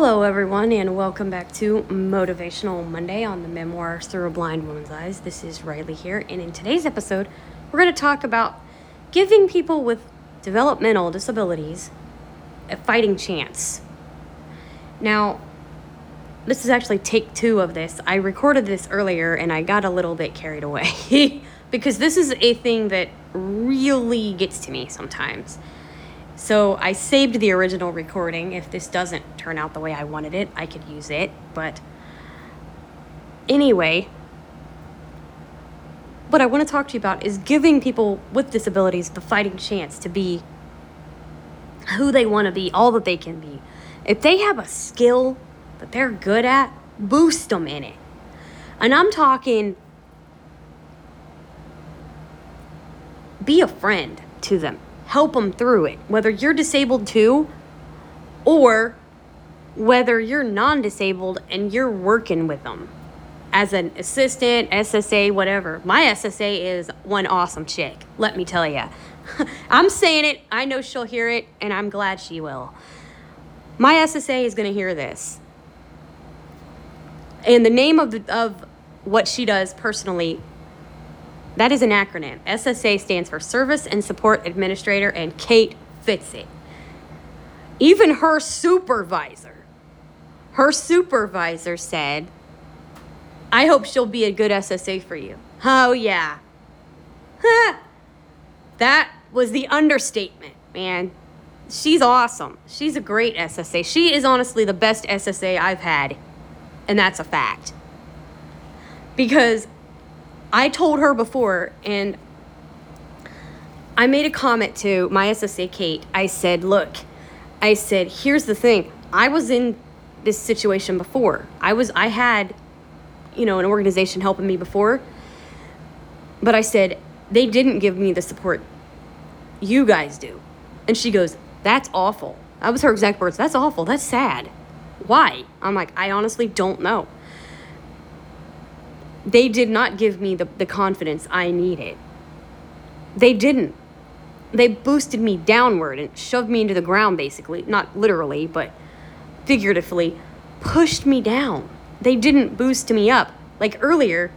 Hello, everyone, and welcome back to Motivational Monday on the Memoirs Through a Blind Woman's Eyes. This is Riley here, and in today's episode, we're going to talk about giving people with developmental disabilities a fighting chance. Now, this is actually take two of this. I recorded this earlier and I got a little bit carried away because this is a thing that really gets to me sometimes. So I saved the original recording. If this doesn't turn out the way I wanted it, I could use it. But anyway, what I want to talk to you about is giving people with disabilities the fighting chance to be who they want to be, all that they can be. If they have a skill that they're good at, boost them in it. And I'm talking be a friend to them help them through it, whether you're disabled too or whether you're non disabled and you're working with them as an assistant, SSA, whatever. My SSA is one awesome chick, let me tell you. I'm saying it, I know she'll hear it, and I'm glad she will. My SSA is going to hear this. And the name of, the, of what she does personally that is an acronym. SSA stands for Service and Support Administrator, and Kate fits it. Even her supervisor, her supervisor said, I hope she'll be a good SSA for you. Oh, yeah. that was the understatement, man. She's awesome. She's a great SSA. She is honestly the best SSA I've had, and that's a fact. Because I told her before, and I made a comment to my SSA Kate. I said, Look, I said, here's the thing. I was in this situation before. I was, I had, you know, an organization helping me before. But I said, they didn't give me the support you guys do. And she goes, That's awful. That was her exact words. That's awful. That's sad. Why? I'm like, I honestly don't know they did not give me the, the confidence I needed. They didn't. They boosted me downward and shoved me into the ground, basically. Not literally, but figuratively, pushed me down. They didn't boost me up. Like earlier,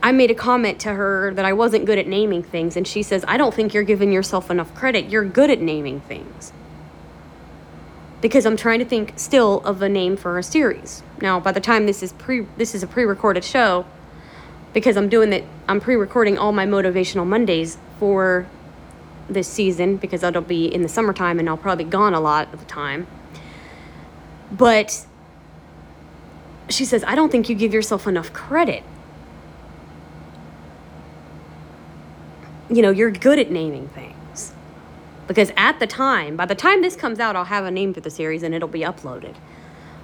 I made a comment to her that I wasn't good at naming things, and she says, I don't think you're giving yourself enough credit. You're good at naming things because I'm trying to think still of a name for a series. Now, by the time this is pre this is a pre-recorded show because I'm doing that I'm pre-recording all my motivational Mondays for this season because that'll be in the summertime and I'll probably be gone a lot of the time. But she says, "I don't think you give yourself enough credit." You know, you're good at naming things because at the time, by the time this comes out, I'll have a name for the series and it'll be uploaded.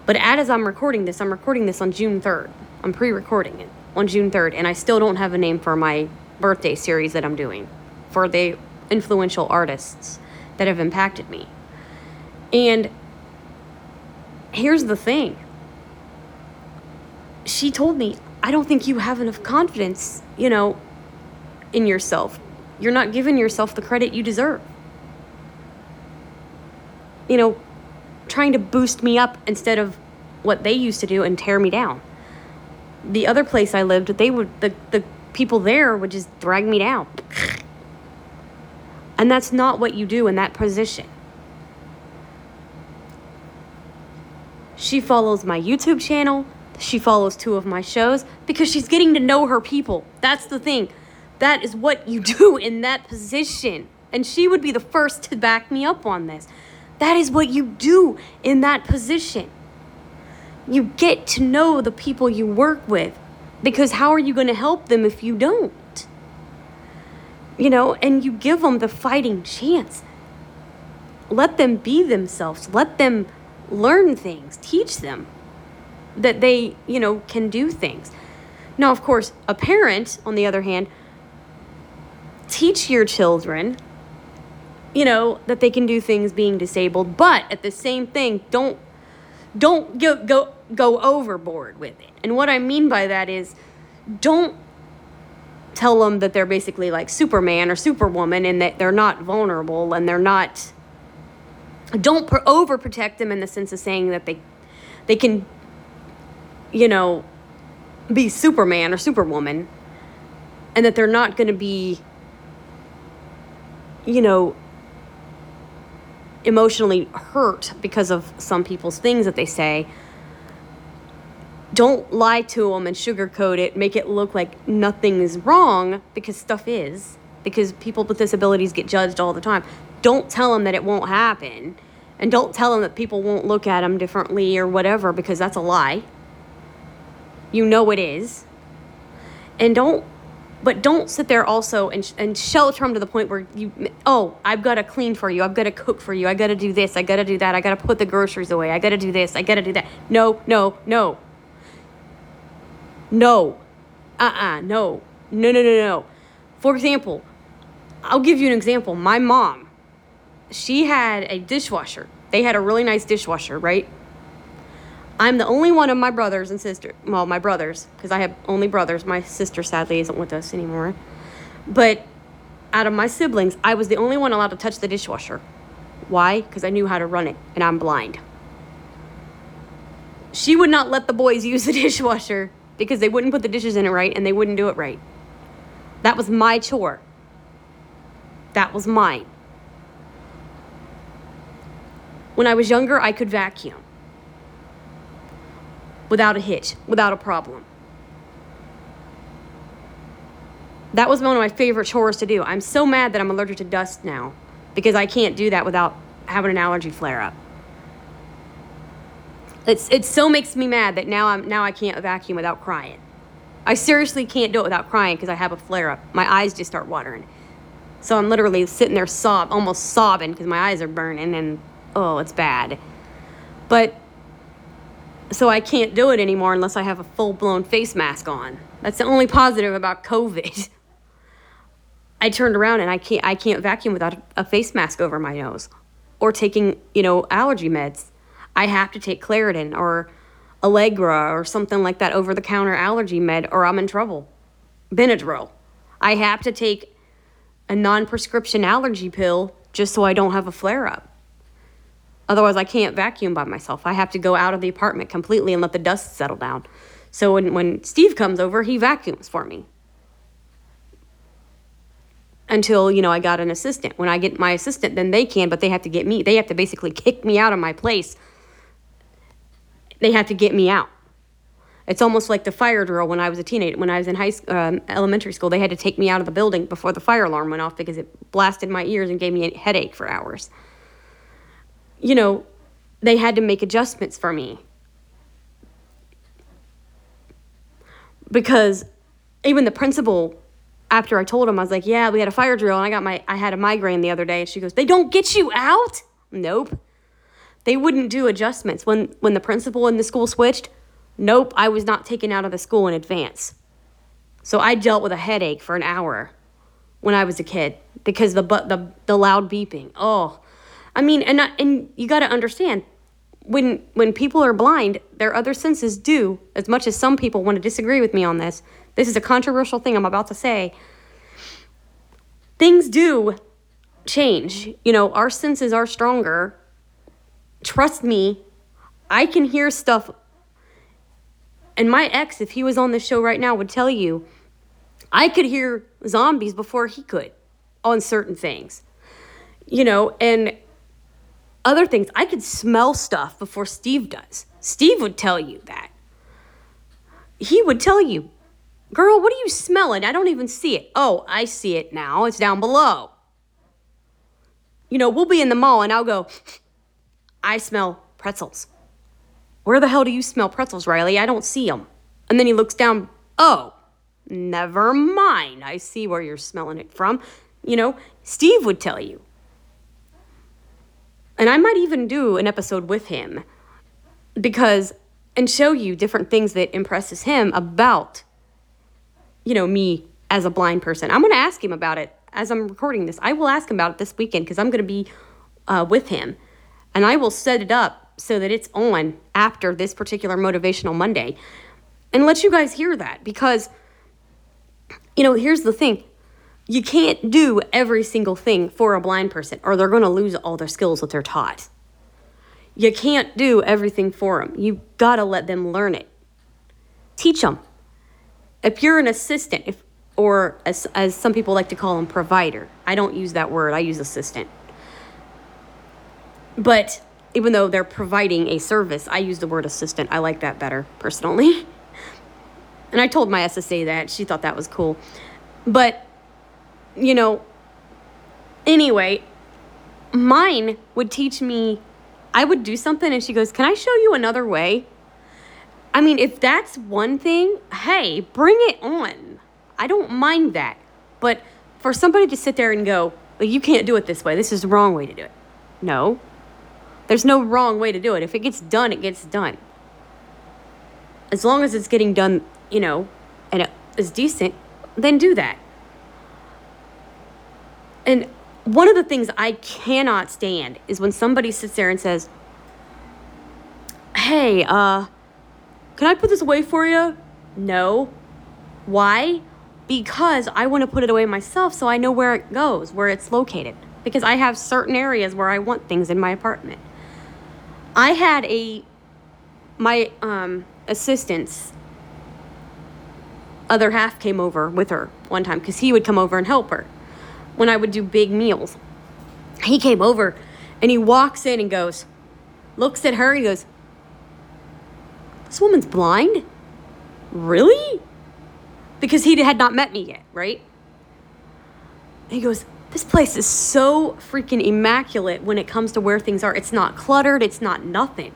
But as I'm recording this, I'm recording this on June 3rd. I'm pre recording it on June 3rd, and I still don't have a name for my birthday series that I'm doing for the influential artists that have impacted me. And here's the thing she told me, I don't think you have enough confidence, you know, in yourself. You're not giving yourself the credit you deserve you know, trying to boost me up instead of what they used to do and tear me down. The other place I lived, they would the, the people there would just drag me down. And that's not what you do in that position. She follows my YouTube channel. She follows two of my shows because she's getting to know her people. That's the thing. That is what you do in that position. And she would be the first to back me up on this. That is what you do in that position. You get to know the people you work with because how are you going to help them if you don't? You know, and you give them the fighting chance. Let them be themselves. Let them learn things. Teach them that they, you know, can do things. Now, of course, a parent, on the other hand, teach your children you know that they can do things being disabled but at the same thing don't don't go go go overboard with it. And what i mean by that is don't tell them that they're basically like superman or superwoman and that they're not vulnerable and they're not don't per- overprotect them in the sense of saying that they they can you know be superman or superwoman and that they're not going to be you know emotionally hurt because of some people's things that they say. Don't lie to them and sugarcoat it make it look like nothing is wrong because stuff is because people with disabilities get judged all the time. Don't tell them that it won't happen and don't tell them that people won't look at them differently or whatever because that's a lie. You know it is. And don't but don't sit there also and, and shelter them to the point where you oh i've got to clean for you. I've got to cook for you. I got to do this. I got to do that. I got to put the groceries away. I got to do this. I got to do that. No no no. No. Uh-uh. No no no no no. For example i'll give you an example. My mom she had a dishwasher. They had a really nice dishwasher right I'm the only one of my brothers and sisters, well, my brothers, because I have only brothers. My sister sadly isn't with us anymore. But out of my siblings, I was the only one allowed to touch the dishwasher. Why? Because I knew how to run it and I'm blind. She would not let the boys use the dishwasher because they wouldn't put the dishes in it right and they wouldn't do it right. That was my chore. That was mine. When I was younger, I could vacuum without a hitch, without a problem. That was one of my favorite chores to do. I'm so mad that I'm allergic to dust now because I can't do that without having an allergy flare up. It's it so makes me mad that now I'm now I can't vacuum without crying. I seriously can't do it without crying because I have a flare up. My eyes just start watering. So I'm literally sitting there sob almost sobbing because my eyes are burning and oh, it's bad. But so I can't do it anymore unless I have a full blown face mask on. That's the only positive about COVID. I turned around and I can't I can't vacuum without a face mask over my nose or taking, you know, allergy meds. I have to take Claritin or Allegra or something like that over the counter allergy med or I'm in trouble. Benadryl. I have to take a non prescription allergy pill just so I don't have a flare up. Otherwise, I can't vacuum by myself. I have to go out of the apartment completely and let the dust settle down. So when, when Steve comes over, he vacuums for me. Until, you know, I got an assistant. When I get my assistant, then they can, but they have to get me. They have to basically kick me out of my place. They have to get me out. It's almost like the fire drill when I was a teenager. When I was in high um, elementary school, they had to take me out of the building before the fire alarm went off because it blasted my ears and gave me a headache for hours you know, they had to make adjustments for me. Because even the principal, after I told him, I was like, yeah, we had a fire drill and I got my, I had a migraine the other day. And she goes, they don't get you out? Nope. They wouldn't do adjustments. When, when the principal in the school switched, nope, I was not taken out of the school in advance. So I dealt with a headache for an hour when I was a kid because the, the, the loud beeping. Oh, I mean, and and you got to understand when when people are blind, their other senses do as much as some people want to disagree with me on this. This is a controversial thing I'm about to say. Things do change. You know, our senses are stronger. Trust me, I can hear stuff. And my ex, if he was on this show right now, would tell you I could hear zombies before he could on certain things. You know, and other things. I could smell stuff before Steve does. Steve would tell you that. He would tell you, Girl, what are you smelling? I don't even see it. Oh, I see it now. It's down below. You know, we'll be in the mall and I'll go, I smell pretzels. Where the hell do you smell pretzels, Riley? I don't see them. And then he looks down, oh, never mind. I see where you're smelling it from. You know, Steve would tell you and I might even do an episode with him because and show you different things that impresses him about you know me as a blind person. I'm going to ask him about it as I'm recording this. I will ask him about it this weekend because I'm going to be uh, with him, and I will set it up so that it's on after this particular motivational Monday, and let you guys hear that because you know here's the thing you can't do every single thing for a blind person or they're going to lose all their skills that they're taught. You can't do everything for them. You gotta let them learn it. Teach them. If you're an assistant, if or as, as some people like to call them, provider. I don't use that word. I use assistant. But even though they're providing a service, I use the word assistant. I like that better personally. And I told my SSA that. She thought that was cool. But, you know, anyway, mine would teach me, I would do something and she goes, Can I show you another way? I mean, if that's one thing, hey, bring it on. I don't mind that. But for somebody to sit there and go, well, you can't do it this way, this is the wrong way to do it. No. There's no wrong way to do it. If it gets done, it gets done. As long as it's getting done you know, and it is decent, then do that. And one of the things I cannot stand is when somebody sits there and says, Hey, uh, can I put this away for you? No. Why? Because I want to put it away myself so I know where it goes, where it's located. Because I have certain areas where I want things in my apartment. I had a, my um, assistants other half came over with her one time because he would come over and help her when I would do big meals. He came over and he walks in and goes, looks at her and he goes, This woman's blind? Really? Because he had not met me yet, right? he goes, This place is so freaking immaculate when it comes to where things are. It's not cluttered, it's not nothing.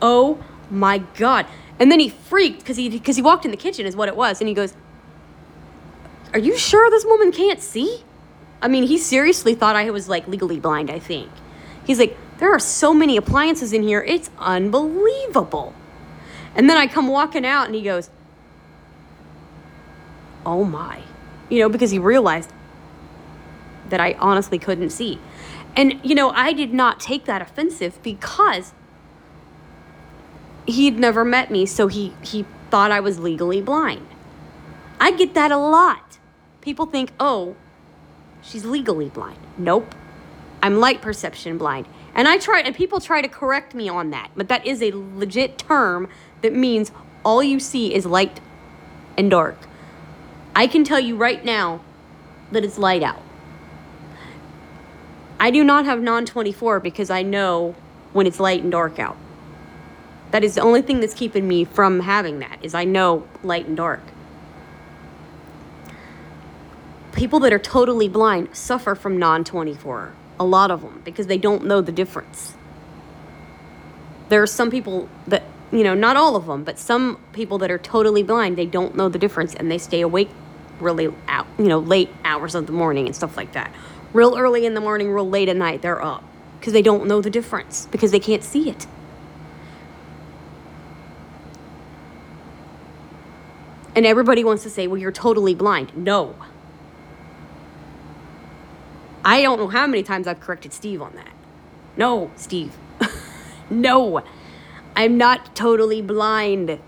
Oh my God. And then he freaked because he because he walked in the kitchen is what it was, and he goes, "Are you sure this woman can't see?" I mean, he seriously thought I was like legally blind. I think he's like, "There are so many appliances in here, it's unbelievable." And then I come walking out, and he goes, "Oh my," you know, because he realized that I honestly couldn't see. And, you know, I did not take that offensive because he'd never met me, so he, he thought I was legally blind. I get that a lot. People think, oh, she's legally blind. Nope. I'm light perception blind. And I try and people try to correct me on that, but that is a legit term that means all you see is light and dark. I can tell you right now that it's light out. I do not have non 24 because I know when it's light and dark out. That is the only thing that's keeping me from having that is I know light and dark. People that are totally blind suffer from non-24. A lot of them because they don't know the difference. There are some people that, you know, not all of them, but some people that are totally blind, they don't know the difference and they stay awake really out, you know, late hours of the morning and stuff like that. Real early in the morning, real late at night, they're up because they don't know the difference because they can't see it. And everybody wants to say, well, you're totally blind. No. I don't know how many times I've corrected Steve on that. No, Steve. no. I'm not totally blind.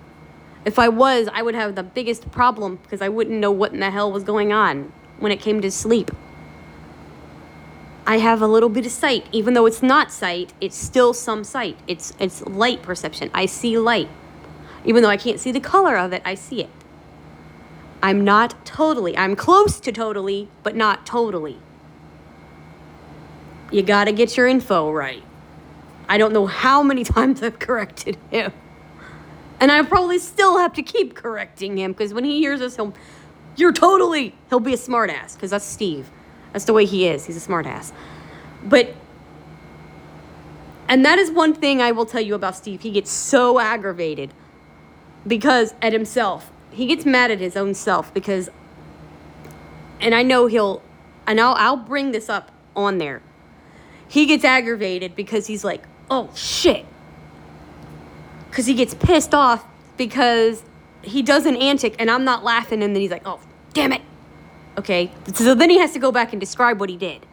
If I was, I would have the biggest problem because I wouldn't know what in the hell was going on when it came to sleep. I have a little bit of sight, even though it's not sight, it's still some sight. It's it's light perception. I see light. Even though I can't see the color of it, I see it. I'm not totally. I'm close to totally, but not totally. You got to get your info right. I don't know how many times I've corrected him. And I probably still have to keep correcting him because when he hears us, he'll, you're totally, he'll be a smartass because that's Steve. That's the way he is. He's a smartass. But, and that is one thing I will tell you about Steve. He gets so aggravated because at himself he gets mad at his own self because and I know he'll and I'll I'll bring this up on there. He gets aggravated because he's like, "Oh shit." Cuz he gets pissed off because he does an antic and I'm not laughing and then he's like, "Oh, damn it." Okay? So then he has to go back and describe what he did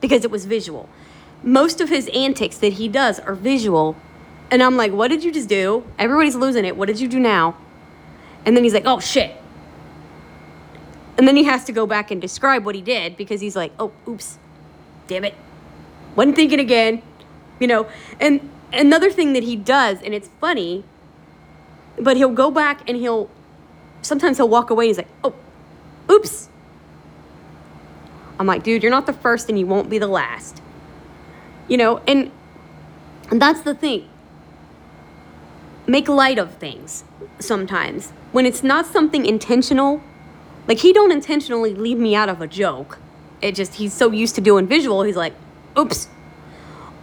because it was visual. Most of his antics that he does are visual. And I'm like, "What did you just do? Everybody's losing it. What did you do now?" And then he's like, oh shit. And then he has to go back and describe what he did because he's like, oh, oops, damn it. Wasn't thinking again. You know, and another thing that he does, and it's funny, but he'll go back and he'll sometimes he'll walk away and he's like, oh, oops. I'm like, dude, you're not the first and you won't be the last. You know, and, and that's the thing. Make light of things sometimes. When it's not something intentional, like he don't intentionally leave me out of a joke. It just he's so used to doing visual, he's like, oops.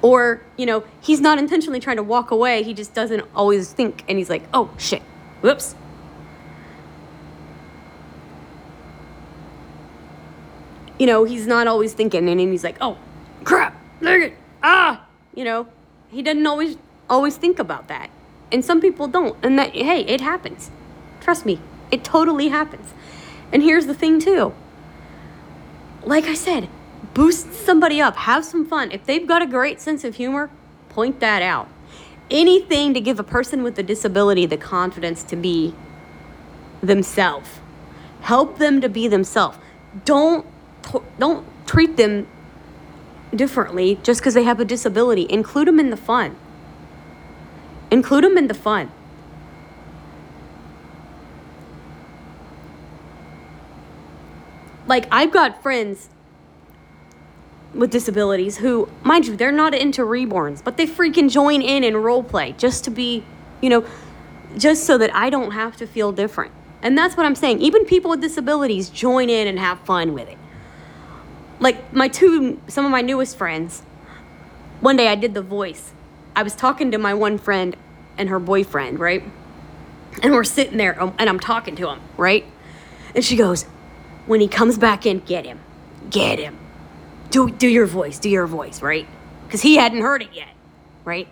Or, you know, he's not intentionally trying to walk away, he just doesn't always think and he's like, oh shit, whoops. You know, he's not always thinking and he's like, oh crap, look it, ah, you know, he doesn't always always think about that. And some people don't. And that hey, it happens. Trust me, it totally happens. And here's the thing too. Like I said, boost somebody up, have some fun. If they've got a great sense of humor, point that out. Anything to give a person with a disability the confidence to be themselves. Help them to be themselves. Don't don't treat them differently just because they have a disability. Include them in the fun. Include them in the fun. Like, I've got friends with disabilities who, mind you, they're not into reborns, but they freaking join in and role play just to be, you know, just so that I don't have to feel different. And that's what I'm saying. Even people with disabilities join in and have fun with it. Like my two, some of my newest friends, one day I did the voice. I was talking to my one friend and her boyfriend, right? And we're sitting there um, and I'm talking to him, right? And she goes, when he comes back in, get him. Get him. Do, do your voice, do your voice, right? Because he hadn't heard it yet, right?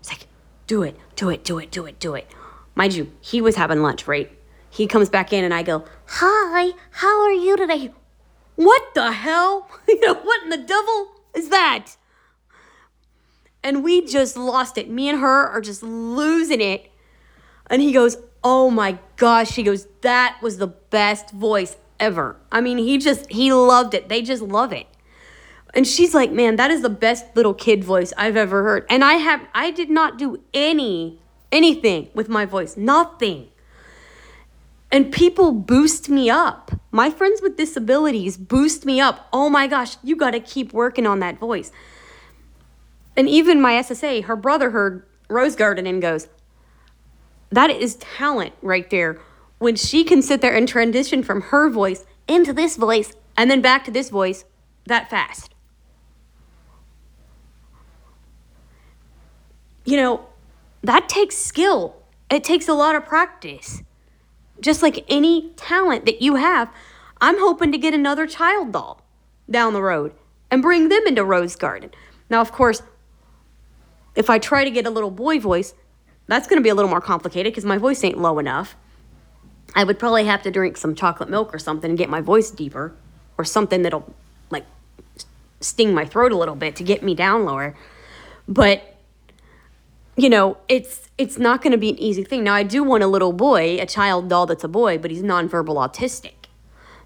It's like, do it, do it, do it, do it, do it. Mind you, he was having lunch, right? He comes back in and I go, Hi, how are you today? What the hell? you know, what in the devil is that? And we just lost it. Me and her are just losing it. And he goes, Oh my gosh. He goes, That was the best voice ever. I mean, he just, he loved it. They just love it. And she's like, man, that is the best little kid voice I've ever heard. And I have, I did not do any, anything with my voice, nothing. And people boost me up. My friends with disabilities boost me up. Oh my gosh, you got to keep working on that voice. And even my SSA, her brother heard Rose Garden and goes, that is talent right there when she can sit there and transition from her voice into this voice and then back to this voice that fast. You know, that takes skill. It takes a lot of practice. Just like any talent that you have, I'm hoping to get another child doll down the road and bring them into Rose Garden. Now, of course, if I try to get a little boy voice, that's going to be a little more complicated because my voice ain't low enough. I would probably have to drink some chocolate milk or something and get my voice deeper or something that'll like sting my throat a little bit to get me down lower. But you know, it's it's not going to be an easy thing. Now I do want a little boy, a child doll that's a boy, but he's nonverbal autistic.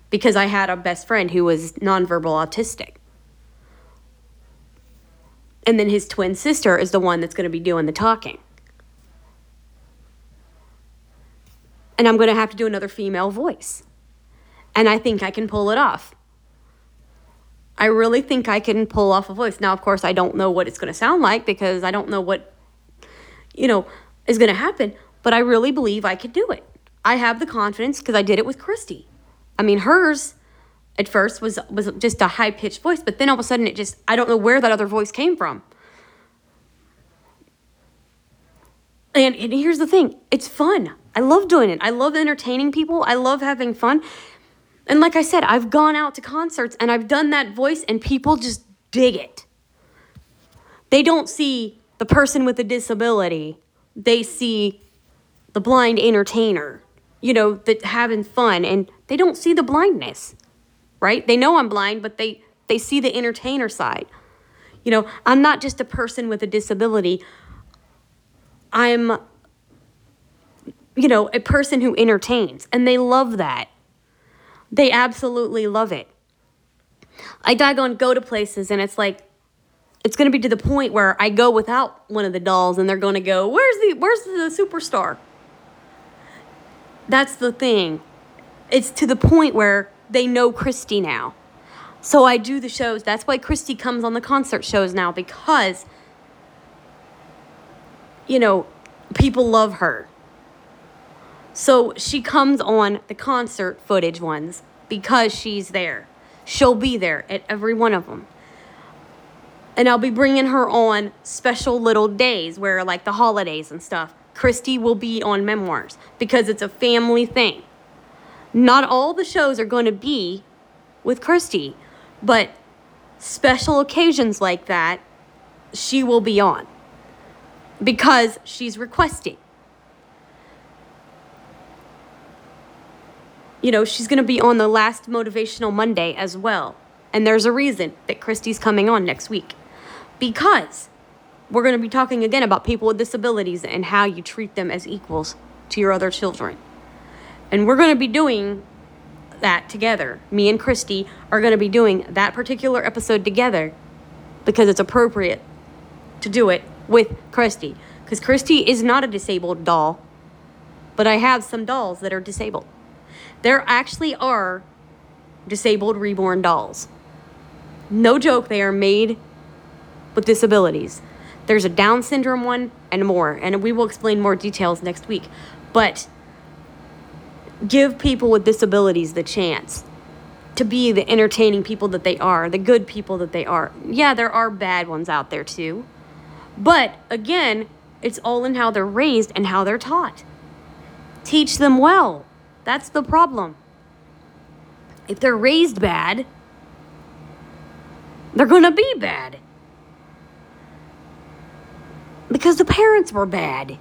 Because I had a best friend who was nonverbal autistic. And then his twin sister is the one that's going to be doing the talking. and I'm going to have to do another female voice. And I think I can pull it off. I really think I can pull off a voice. Now, of course, I don't know what it's going to sound like because I don't know what, you know, is going to happen, but I really believe I could do it. I have the confidence because I did it with Christy. I mean, hers at first was was just a high pitched voice, but then all of a sudden it just I don't know where that other voice came from. And, and here's the thing it's fun. I love doing it. I love entertaining people. I love having fun. And like I said, I've gone out to concerts and I've done that voice, and people just dig it. They don't see the person with a disability, they see the blind entertainer, you know, that having fun, and they don't see the blindness, right? They know I'm blind, but they, they see the entertainer side. You know, I'm not just a person with a disability. I'm, you know, a person who entertains, and they love that. They absolutely love it. I daggone go to places, and it's like, it's going to be to the point where I go without one of the dolls and they're going to go, "Where's the where's the superstar?" That's the thing. It's to the point where they know Christy now. So I do the shows. That's why Christy comes on the concert shows now because you know, people love her. So she comes on the concert footage ones because she's there. She'll be there at every one of them. And I'll be bringing her on special little days where, like the holidays and stuff, Christy will be on memoirs because it's a family thing. Not all the shows are going to be with Christy, but special occasions like that, she will be on because she's requesting. You know, she's going to be on the last Motivational Monday as well. And there's a reason that Christy's coming on next week. Because we're going to be talking again about people with disabilities and how you treat them as equals to your other children. And we're going to be doing that together. Me and Christy are going to be doing that particular episode together because it's appropriate to do it with Christy. Because Christy is not a disabled doll, but I have some dolls that are disabled. There actually are disabled reborn dolls. No joke, they are made with disabilities. There's a Down syndrome one and more, and we will explain more details next week. But give people with disabilities the chance to be the entertaining people that they are, the good people that they are. Yeah, there are bad ones out there too. But again, it's all in how they're raised and how they're taught. Teach them well. That's the problem. If they're raised bad, they're going to be bad. Because the parents were bad.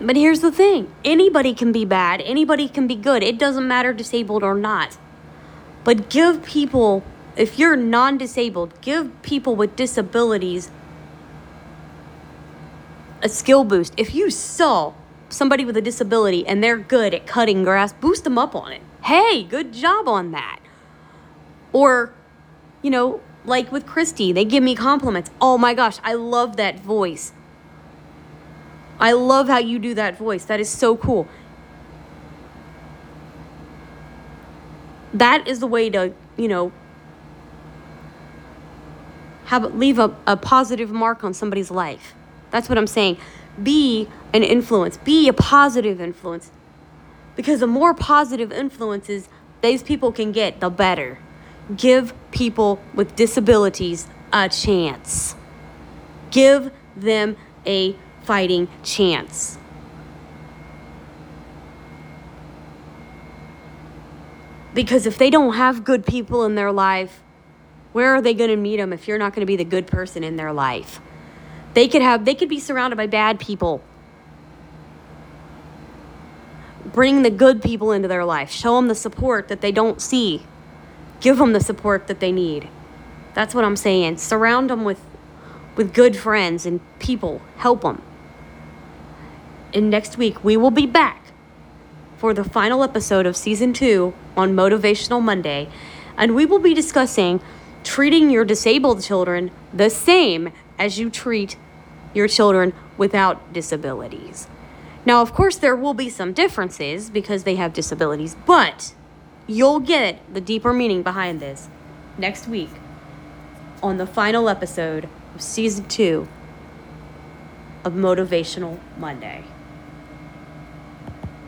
But here's the thing anybody can be bad, anybody can be good. It doesn't matter disabled or not. But give people if you're non disabled, give people with disabilities a skill boost. If you saw somebody with a disability and they're good at cutting grass, boost them up on it. Hey, good job on that. Or, you know, like with Christy, they give me compliments. Oh my gosh, I love that voice. I love how you do that voice. That is so cool. That is the way to, you know, have leave a, a positive mark on somebody's life. That's what I'm saying. Be an influence. Be a positive influence. Because the more positive influences these people can get, the better. Give people with disabilities a chance. Give them a fighting chance. Because if they don't have good people in their life, where are they going to meet them if you're not going to be the good person in their life? They could have they could be surrounded by bad people. Bring the good people into their life. Show them the support that they don't see. Give them the support that they need. That's what I'm saying. Surround them with with good friends and people. Help them. And next week we will be back for the final episode of season 2 on Motivational Monday, and we will be discussing treating your disabled children the same as you treat your children without disabilities. Now, of course, there will be some differences because they have disabilities, but you'll get the deeper meaning behind this next week on the final episode of season two of Motivational Monday.